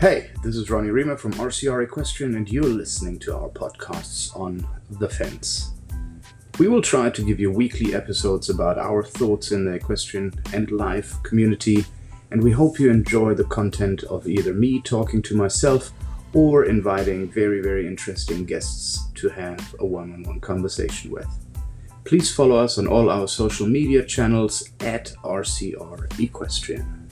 Hey, this is Ronnie Rima from RCR Equestrian, and you're listening to our podcasts on the fence. We will try to give you weekly episodes about our thoughts in the equestrian and life community, and we hope you enjoy the content of either me talking to myself or inviting very, very interesting guests to have a one on one conversation with. Please follow us on all our social media channels at RCR Equestrian.